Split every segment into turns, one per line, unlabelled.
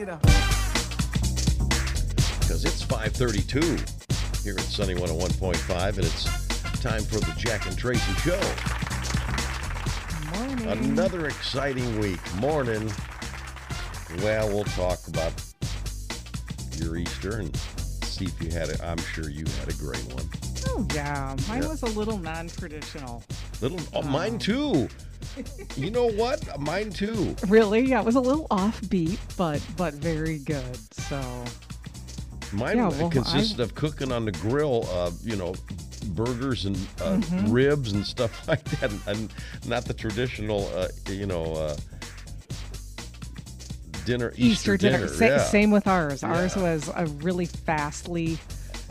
get up.
Because it's 532 here at Sunny 101.5, and it's time for the Jack and Tracy Show.
Morning.
Another exciting week. Morning. Well, we'll talk about your Easter and see if you had it. I'm sure you had a great one.
Oh yeah, mine
Yeah.
was a little non-traditional.
Little, oh, mine um, too. You know what? Mine too.
Really, yeah, it was a little offbeat, but but very good. So
Mine
Yeah, well,
consisted
I-
of cooking on the grill, uh, you know, burgers and uh,
Mm-hmm.
ribs and stuff like that, and, and not the traditional, uh, you know, uh, dinner
Easter, dinner, Sa-
yeah.
same with ours. Ours was a really fastly,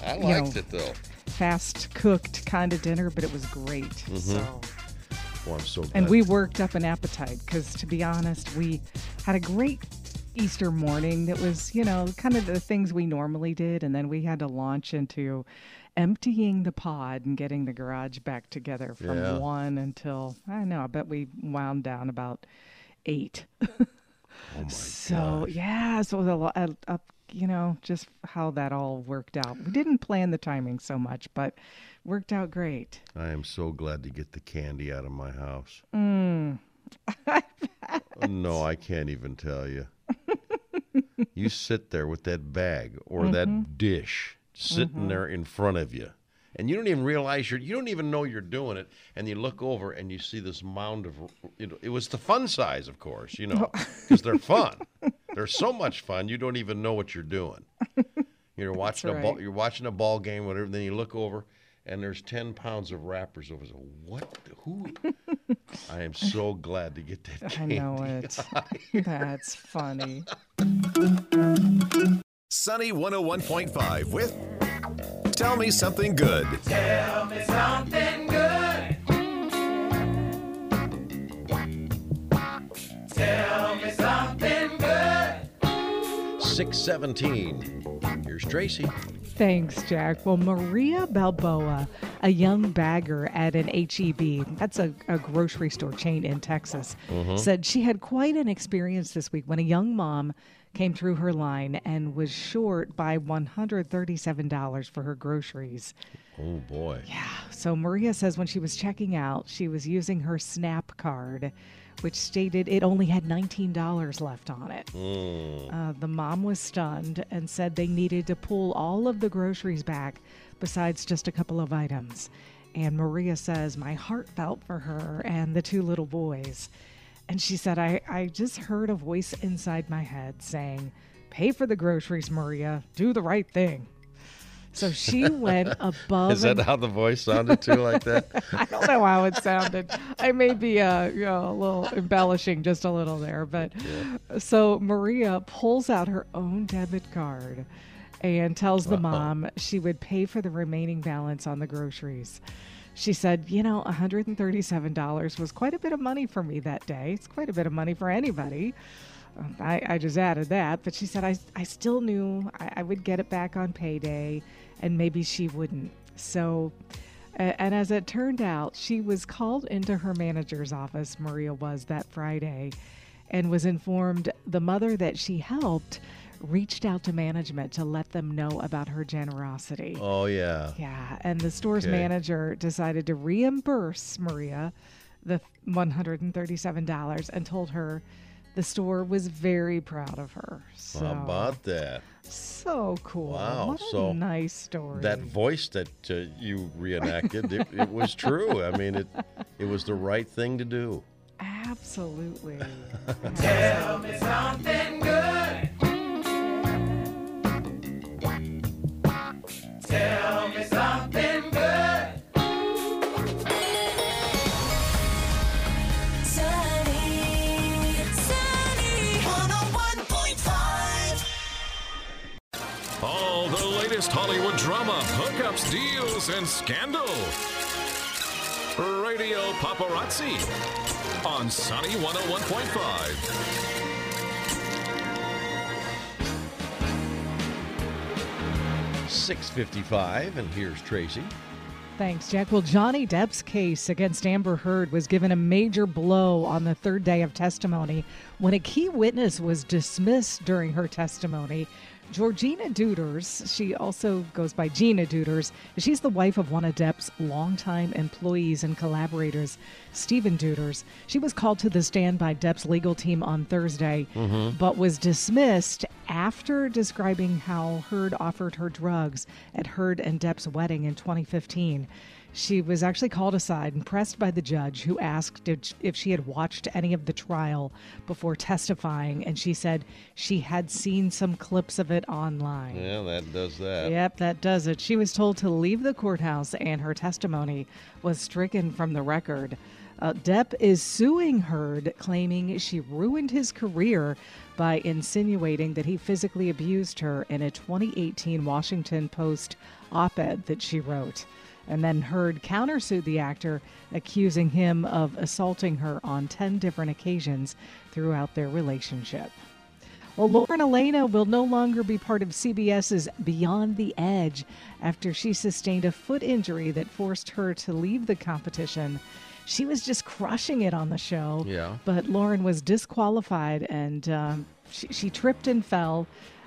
I
you
liked
know,
it though.
fast cooked kind of dinner, but it was great. So.
Oh, I'm so glad.
And we worked up an appetite because, to be honest, we had a great Easter morning that was, you know, kind of the things we normally did. And then we had to launch into emptying the pod and getting the garage back together from
Yeah.
one until, I know, I bet we wound down about eight.
oh my
So,
gosh.
yeah, so it was a uh, you know, just how that all worked out. We didn't plan the timing so much, but worked out great.
I am so glad to get the candy out of my house.
Mm.
no, I can't even tell you. you sit there with that bag or
Mm-hmm.
that dish sitting there in front of you. And you don't even realize you're, you don't even know you're doing it. And you look over and you see this mound of, you know, it was the fun size, of course, you know, because they're fun. they're so much fun, you don't even know what you're doing. You're watching a ball, you're watching a ball game, whatever. Then you look over, and there's ten pounds of wrappers over. So what? Who? I am so glad to get that. candy.
I know it. That's funny.
Sunny 101.5 with Tell Me Something Good. Tell me something good. Tell Me Something Good.
Six seventeen. Here's Tracy.
Thanks, Jack. Well, Maria Balboa, a young bagger at an HEB, that's a, a grocery store chain in Texas, mm-hmm. said she had quite an experience this week when a young mom came through her line and was short by $137 for her groceries.
Oh boy. Yeah.
So Maria says when she was checking out, she was using her SNAP card, which stated it only had $19 left on it. Uh, the mom was stunned and said they needed to pull all of the groceries back besides just a couple of items. And Maria says, My heart felt for her and the two little boys. And she said, I, I just heard a voice inside my head saying, Pay for the groceries, Maria. Do the right thing. So she went above.
Is that how the voice sounded too, like that?
I don't know how it sounded. I may be uh, you know, a little embellishing just a little there, but so Maria pulls out her own debit card and tells the mom she would pay for the remaining balance on the groceries. She said, "You know, $137 was quite a bit of money for me that day. It's quite a bit of money for anybody." I, I just added that, but she said I, I still knew I, I would get it back on payday, and maybe she wouldn't. So, and as it turned out, she was called into her manager's office, Maria was that Friday, and was informed the mother that she helped reached out to management to let them know about her generosity.
Oh yeah.
Yeah, and the store's
Okay.
manager decided to reimburse Maria the $137 and told her the store was very proud of her. So,
How about that?
so cool.
Wow,
What a
so
nice story.
That voice that uh, you reenacted, it, it was true. I mean, it it was the right thing to do.
Absolutely.
Sunny,
drama, hookups, deals, and scandal. Radio Paparazzi on Sunny 101.5.
Six fifty-five, and here's Tracy.
Thanks, Jack. Well, Johnny Depp's case against Amber Heard was given a major blow on the third day of testimony when a key witness was dismissed during her testimony. Georgina Deuters, she also goes by Gina Deuters, she's the wife of one of Depp's longtime employees and collaborators, Stephen Deuters. She was called to the stand by Depp's legal team on Thursday, mm-hmm. but was dismissed after describing how Heard offered her drugs at Heard and Depp's wedding in 2015. She was actually called aside and pressed by the judge, who asked if, she had watched any of the trial before testifying, and she said she had seen some clips of it online.
Yeah, that does that.
Yep, that does it. She was told to leave the courthouse, and her testimony was stricken from the record. Uh, Depp is suing Heard, claiming she ruined his career by insinuating that he physically abused her in a 2018 Washington Post op ed that she wrote. And then Heard countersued the actor, accusing him of assaulting her on 10 different occasions throughout their relationship. Well, Lauren Alaina will no longer be part of CBS's Beyond the Edge after she sustained a foot injury that forced her to leave the competition. She was just crushing it on the show.
Yeah.
But Lauren was disqualified and um, she, she tripped and fell.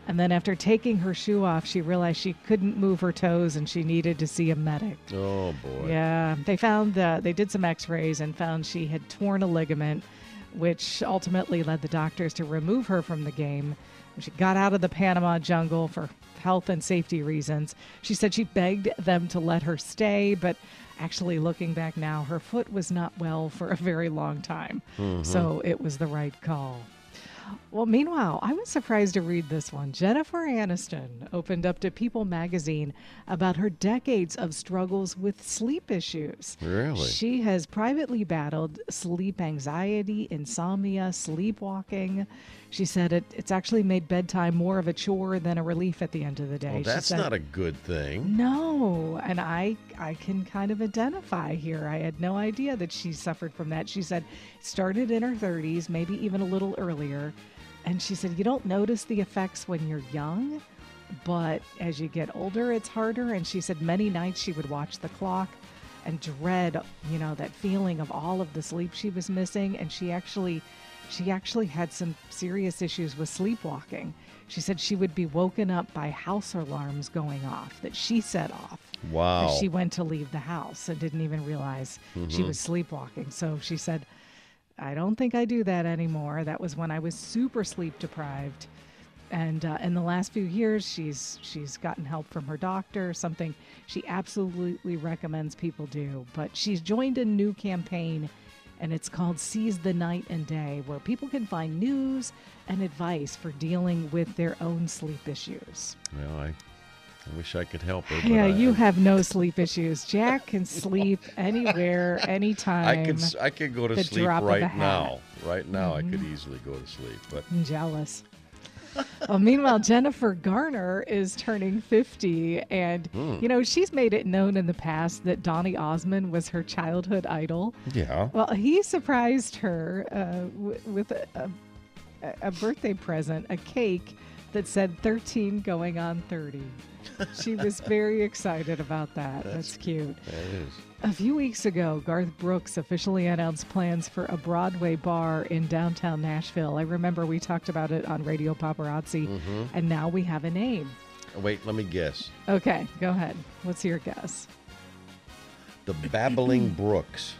And then after taking her shoe off, she realized she couldn't move her toes and she needed to see a medic.
Oh boy.
Yeah, they found uh, they did some X-rays and found she had torn a ligament, which ultimately led the doctors to remove her from the game. She got out of the Panama jungle for health and safety reasons. She said she begged them to let her stay, but actually, looking back now, her foot was not well for a very long time, so it was the right call. Well, meanwhile, I was surprised to read this one. Jennifer Aniston opened up to People magazine about her decades of struggles with sleep issues.
Really?
She has privately battled sleep anxiety, insomnia, sleepwalking. She said it, it's actually made bedtime more of a chore than a relief at the end of the day.
Well, that's
said-
not a good thing.
no, and I I can kind of identify here. I had no idea that she suffered from that. She said it started in her 30s, maybe even a little earlier. And she said you don't notice the effects when you're young, but as you get older it's harder and she said many nights she would watch the clock and dread, you know, that feeling of all of the sleep she was missing and she actually she actually had some serious issues with sleepwalking. She said she would be woken up by house alarms going off that she set off.
Wow.
She went to leave the house and didn't even realize
Mm-hmm.
she was sleepwalking. So she said, I don't think I do that anymore. That was when I was super sleep deprived. And uh, in the last few years, she's she's gotten help from her doctor, something she absolutely recommends people do. But she's joined a new campaign, and it's called Seize the Night and Day, where people can find news and advice for dealing with their own sleep issues.
Well, I, I wish I could help her.
Yeah,
I,
you have no sleep issues. Jack can sleep anywhere, anytime.
I could I could go to sleep
drop of a
right.
Mm-hmm.
now. Right now, I could easily go to sleep. But
I'm jealous. well, meanwhile, Jennifer Garner is turning 50, and
Hmm.
you know she's made it known in the past that Donny Osmond was her childhood idol.
yeah,
Well, he surprised her uh, w- with a, a, a birthday present, a cake that said 13 going on 30. She was very excited about that. That's cute.
that is.
A few weeks ago, Garth Brooks officially announced plans for a Broadway bar in downtown Nashville. I remember we talked about it on Radio Paparazzi,
Mm-hmm.
and now we have a name.
Wait, let me guess.
Okay, go ahead. What's your guess?
The Babbling Brooks.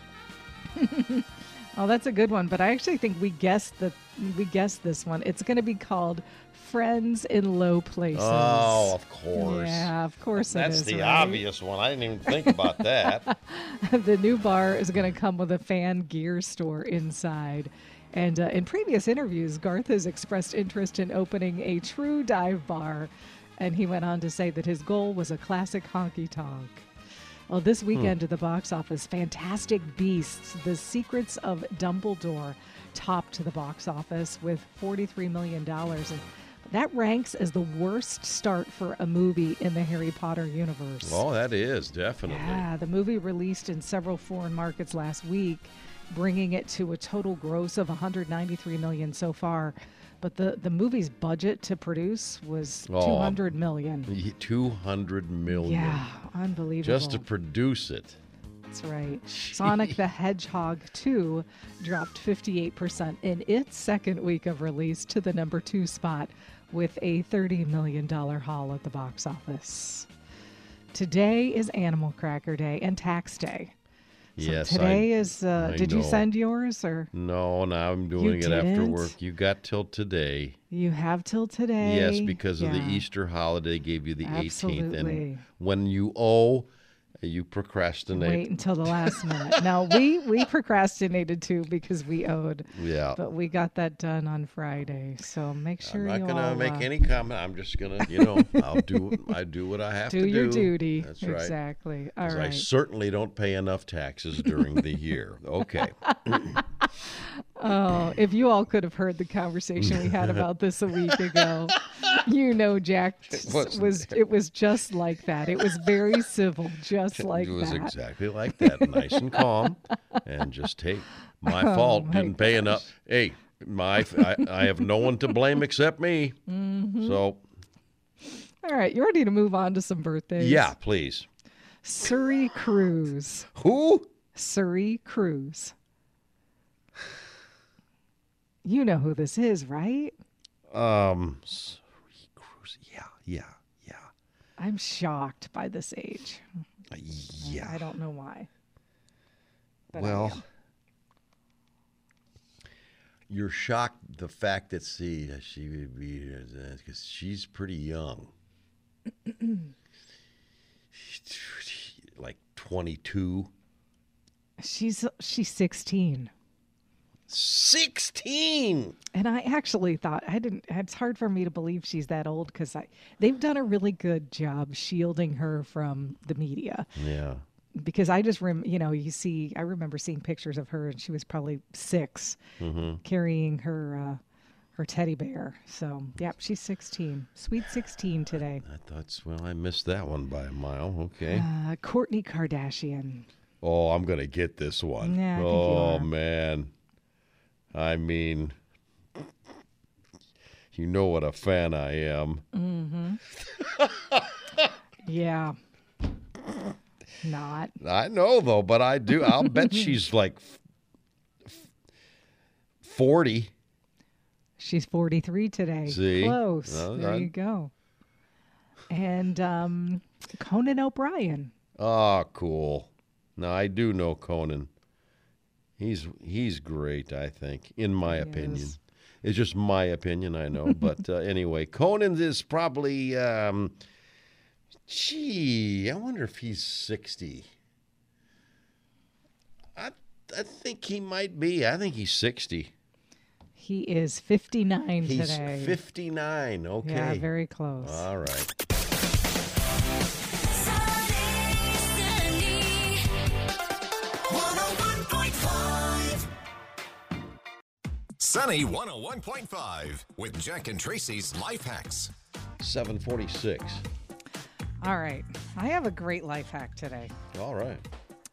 Oh, that's a good one, but I actually think we guessed the we guessed this one. It's going to be called Friends in Low Places.
Oh, of course.
Yeah, of course
That's
is,
the
right?
obvious one. I didn't even think about that.
the new bar is going to come with a fan gear store inside. And uh, in previous interviews, Garth has expressed interest in opening a true dive bar. And he went on to say that his goal was a classic honky tonk. Well, this hmm. weekend at the box office, Fantastic Beasts, The Secrets of Dumbledore, topped the box office with $43 million. And that ranks as the worst start for a movie in the Harry Potter universe.
oh, that is definitely.
Yeah, the movie released in several foreign markets last week, bringing it to a total gross of 193 million so far. But the the movie's budget to produce was
Oh.
200 million.
Two hundred million.
Yeah, unbelievable.
Just to produce it.
That's right. Sonic the Hedgehog 2 dropped 58% in its second week of release to the number two spot with a $30 million haul at the box office. Today is Animal Cracker Day and Tax Day. So
yes.
today
I,
is. Uh,
I
did you send yours or
No, now I'm doing it after
didn't?
work. You got till today.
you have till today?
Yes, because of the Easter holiday gave you the 18th.
Absolutely.
And when you owe, you procrastinate.
Wait until the last minute. No, we we procrastinated too because we owed,
Yeah.
but we got that done on Friday. So make sure you're.
I'm not gonna
all,
make
uh,
any comment. I'm just gonna, you know, I'll do I do what I have
do
to
your
do.
Your duty.
That's right.
Exactly. All
'Cause I certainly don't pay enough taxes during the year. Okay.
Oh, if you all could have heard the conversation we had about this a week ago, you know Jack
wasn't
was it was just like that. It was very civil, just like
it was exactly like that, nice and calm, and just hey, my fault,
Oh my
didn't pay enough. Hey, my I, I have no one to blame except me.
Mm-hmm.
So
All right, you ready to move on to some birthdays?
yeah, please.
Suri Cruise.
Who?
Suri Cruise. You know who this is, right?
Um, Yeah, yeah, yeah,
I'm shocked by this age.
yeah.
I don't know why. But
well, you're shocked the fact that see that she would be because she's pretty young. like 22.
she's she's 16.
16.
And I actually thought I didn't. It's hard for me to believe she's that old because I they've done a really good job shielding her from the media.
Yeah.
Because I just rem, you know, you see, I remember seeing pictures of her, and she was probably 6 carrying her uh, her teddy bear. So, yep, she's sixteen, sweet sixteen today.
I thought, well, I missed that one by a mile. Okay.
Uh, Kourtney Kardashian.
Oh, I'm going to get this one.
Yeah, I
oh, man. I mean, you know what a fan I am. Mm-hmm.
Yeah. Not.
I know, though, but I do. I'll bet she's like f- f- 40.
She's 43 today.
See?
Close. There
done.
you go. And um, Conan O'Brien.
Oh, cool. Now, I do know Conan. He's he's great, I think, in my
He
opinion.
is.
It's just my opinion, I know. but uh, anyway, Conan is probably, um, gee, I wonder if he's 60. I, I think he might be. I think he's 60.
He is 59
He's
today.
59. Okay.
Yeah, very close.
All right.
Sunny
101.5 with Jack and Tracy's Life Hacks.
746.
All right. I have a great life hack today.
All right.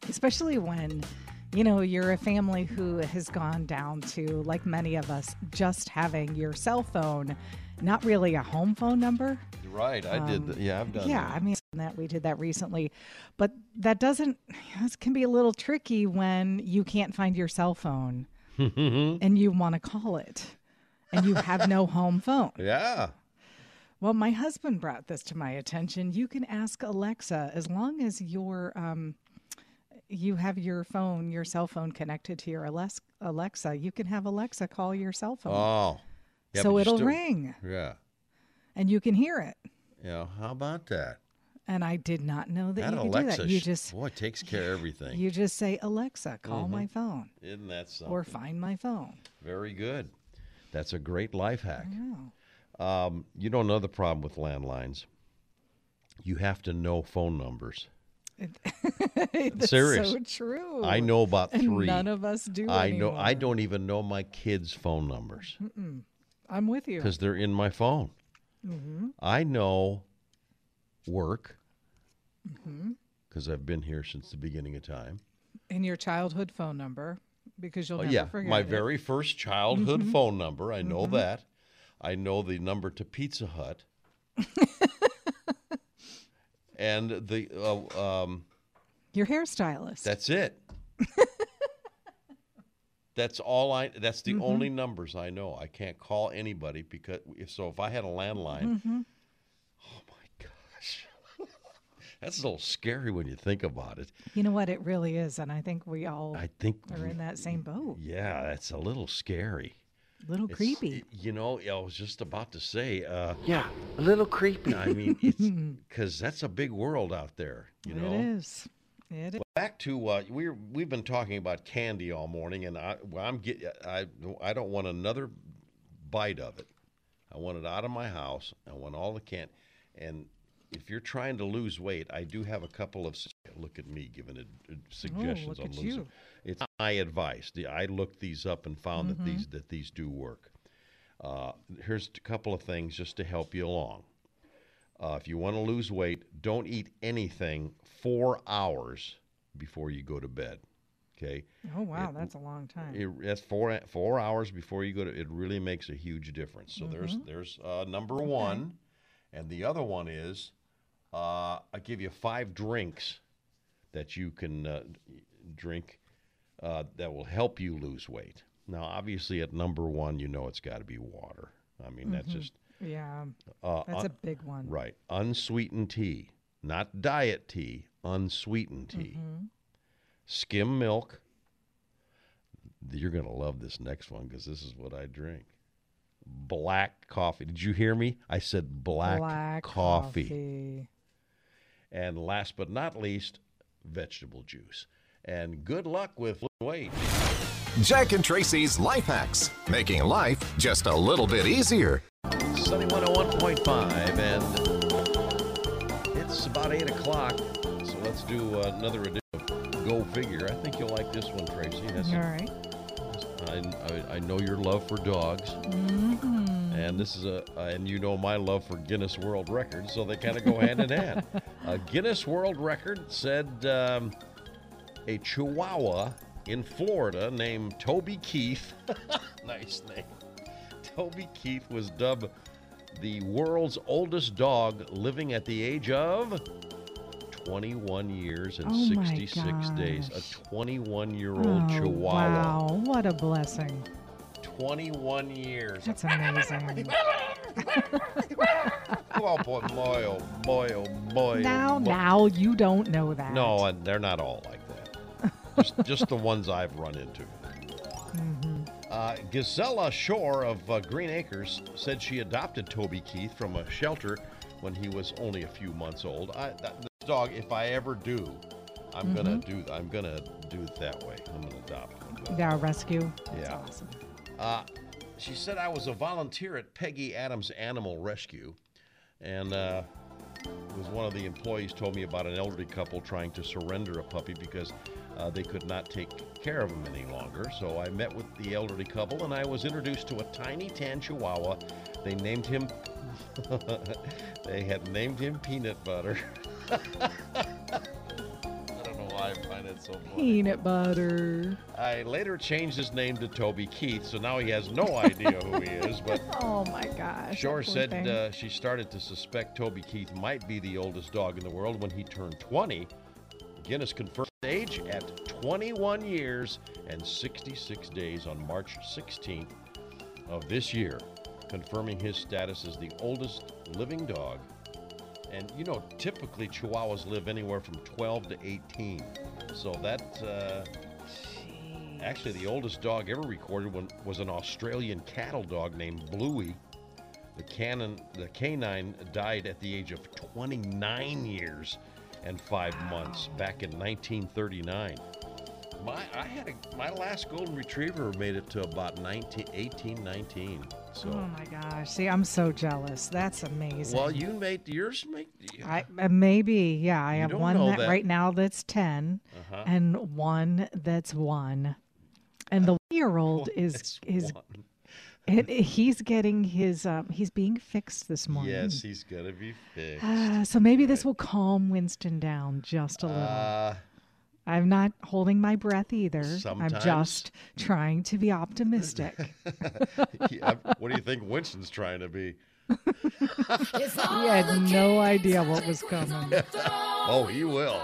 especially when you know you're a family who has gone down to like many of us just having your cell phone not really a home phone number
right. I did. th- yeah, I've done
Um, yeah
that.
i mean that we did that recently but that doesn't this can be a little tricky when you can't find your cell phone and you want to call it and you have no home phone
Yeah.
well, my husband brought this to my attention. You can ask Alexa as long as your um, you have your phone, your cell phone connected to your Alex- Alexa. You can have Alexa call your cell phone,
Oh. Yeah,
so it'll
still-
ring
Yeah.
and you can hear it.
Yeah. How about that?
And I did not know that,
That
you could
Alexa,
do that. You just
boy, takes care of everything.
you just say Alexa, call my phone
Isn't that something?
or find my phone.
Very good. That's a great life hack. Um, you don't know the problem with landlines. You have to know phone numbers.
That's
Serious.
so true.
I know about
And
three.
none of us do.
I know. I don't even know my kids' phone numbers
I'm with you.
because they're in my phone.
Mm-hmm.
I know work
Mm-hmm.
because I've been here since the beginning of time.
In your childhood phone number because you'll
Oh,
never
yeah,
forget
my
it. Mm-hmm.
very first childhood phone number. I know that. I know the number to Pizza Hut. and the uh, um,
Your hairstylist.
that's it. that's all I. That's the only numbers I know. I can't call anybody because if so, if I had a landline, oh my gosh, that's a little scary when you think about it.
you know what? It really is. And I think we all
I think,
are in that same boat.
yeah, that's a little scary.
A little
It's-
creepy.
You know, I was just about to say. Uh,
Yeah, a little creepy.
I mean, it's because that's a big world out there. You know,
It is. It is.
back to uh, we're we've been talking about candy all morning, and I well, I'm get I I don't want another bite of it. I want it out of my house. I want all the candy, And if you're trying to lose weight, I do have a couple of look at me giving it uh, suggestions
look
on losing.
you.
It's my advice. The, I looked these up and found that these that these do work. Uh, here's a couple of things just to help you along. Uh, if you want to lose weight, don't eat anything four hours before you go to bed. Okay,
Oh, wow. That's a long time.
it, that's four four hours before you go to. It really makes a huge difference. So there's there's uh, number one, and the other one is uh, I give you five drinks that you can uh, drink uh, that will help you lose weight. Now, obviously, at number one, you know it's got to be water. I mean, that's just
yeah.
uh,
That's
uh,
a big one.
Right. Unsweetened tea, not diet tea, unsweetened tea. Skim milk. You're going to love this next one because this is what I drink. Black coffee. Did you hear me? I said black,
Black
coffee.
coffee.
And last but not least, vegetable juice. And good luck with weight.
Jack and Tracy's Life Hacks, making life just a little bit easier.
Sunny 101.5, and it's about 8 o'clock. So let's do uh, another edition of Go Figure. I think you'll like this one, Tracy. That's
All right.
I, I, I know your love for dogs, Mmm. and this is a uh, and you know my love for Guinness World Records, so they kind of go hand in hand. A Guinness World Record said um, a Chihuahua in Florida named Toby Keith, nice name. Toby Keith was dubbed the world's oldest dog, living at the age of 21 years and
Oh my
66 days. A 21 year old
Oh,
Chihuahua.
Wow. What a blessing.
21 years.
That's amazing.
oh boy, boy, oh boy, oh boy.
now,
boy.
now, you don't know that.
No, and they're not all like that. just, just the ones I've run into.
Mm-hmm.
Uh, Gisela Shore of uh, Green Acres said she adopted Toby Keith from a shelter when he was only a few months old. I, that, this dog, if I ever do, I'm gonna
Mm-hmm.
do. I'm gonna do it that way. I'm gonna adopt one.
Yeah, rescue. That's
Yeah.
awesome.
Uh, she said I was a volunteer at Peggy Adams Animal Rescue, and uh, it was one of the employees told me about an elderly couple trying to surrender a puppy because uh, they could not take care of him any longer. So I met with the elderly couple, and I was introduced to a tiny tan Chihuahua. They named him. they had named him Peanut Butter. I don't know why I find it so funny.
Peanut butter.
I later changed his name to Toby Keith, so now he has no idea who he is. But
Oh my gosh.
Shore said uh, she started to suspect Toby Keith might be the oldest dog in the world when he turned 20. Guinness confirmed his age at 21 years and 66 days on March 16th of this year, confirming his status as the oldest living dog. And you know, typically Chihuahuas live anywhere from 12 to 18. So that. Uh, Actually, the oldest dog ever recorded was an Australian cattle dog named Bluey. The canon, the canine died at the age of 29 years and five months back in 1939. My, I had a, my last golden retriever made it to about 19, 18, 19. So,
Oh my gosh. See, I'm so jealous. That's amazing.
well, you made yours make.
I uh, maybe yeah. I
You
have one that,
that.
right now that's 10
Uh-huh.
and one that's one, and the year old is is
one.
it, he's getting his um, he's being fixed this morning.
Yes, he's gonna be fixed.
Uh, so maybe this will calm Winston down just a little.
Uh,
I'm not holding my breath either.
Sometimes.
I'm just trying to be optimistic.
Yeah, what do you think Winston's trying to be?
he had no idea what was coming.
Oh, he will.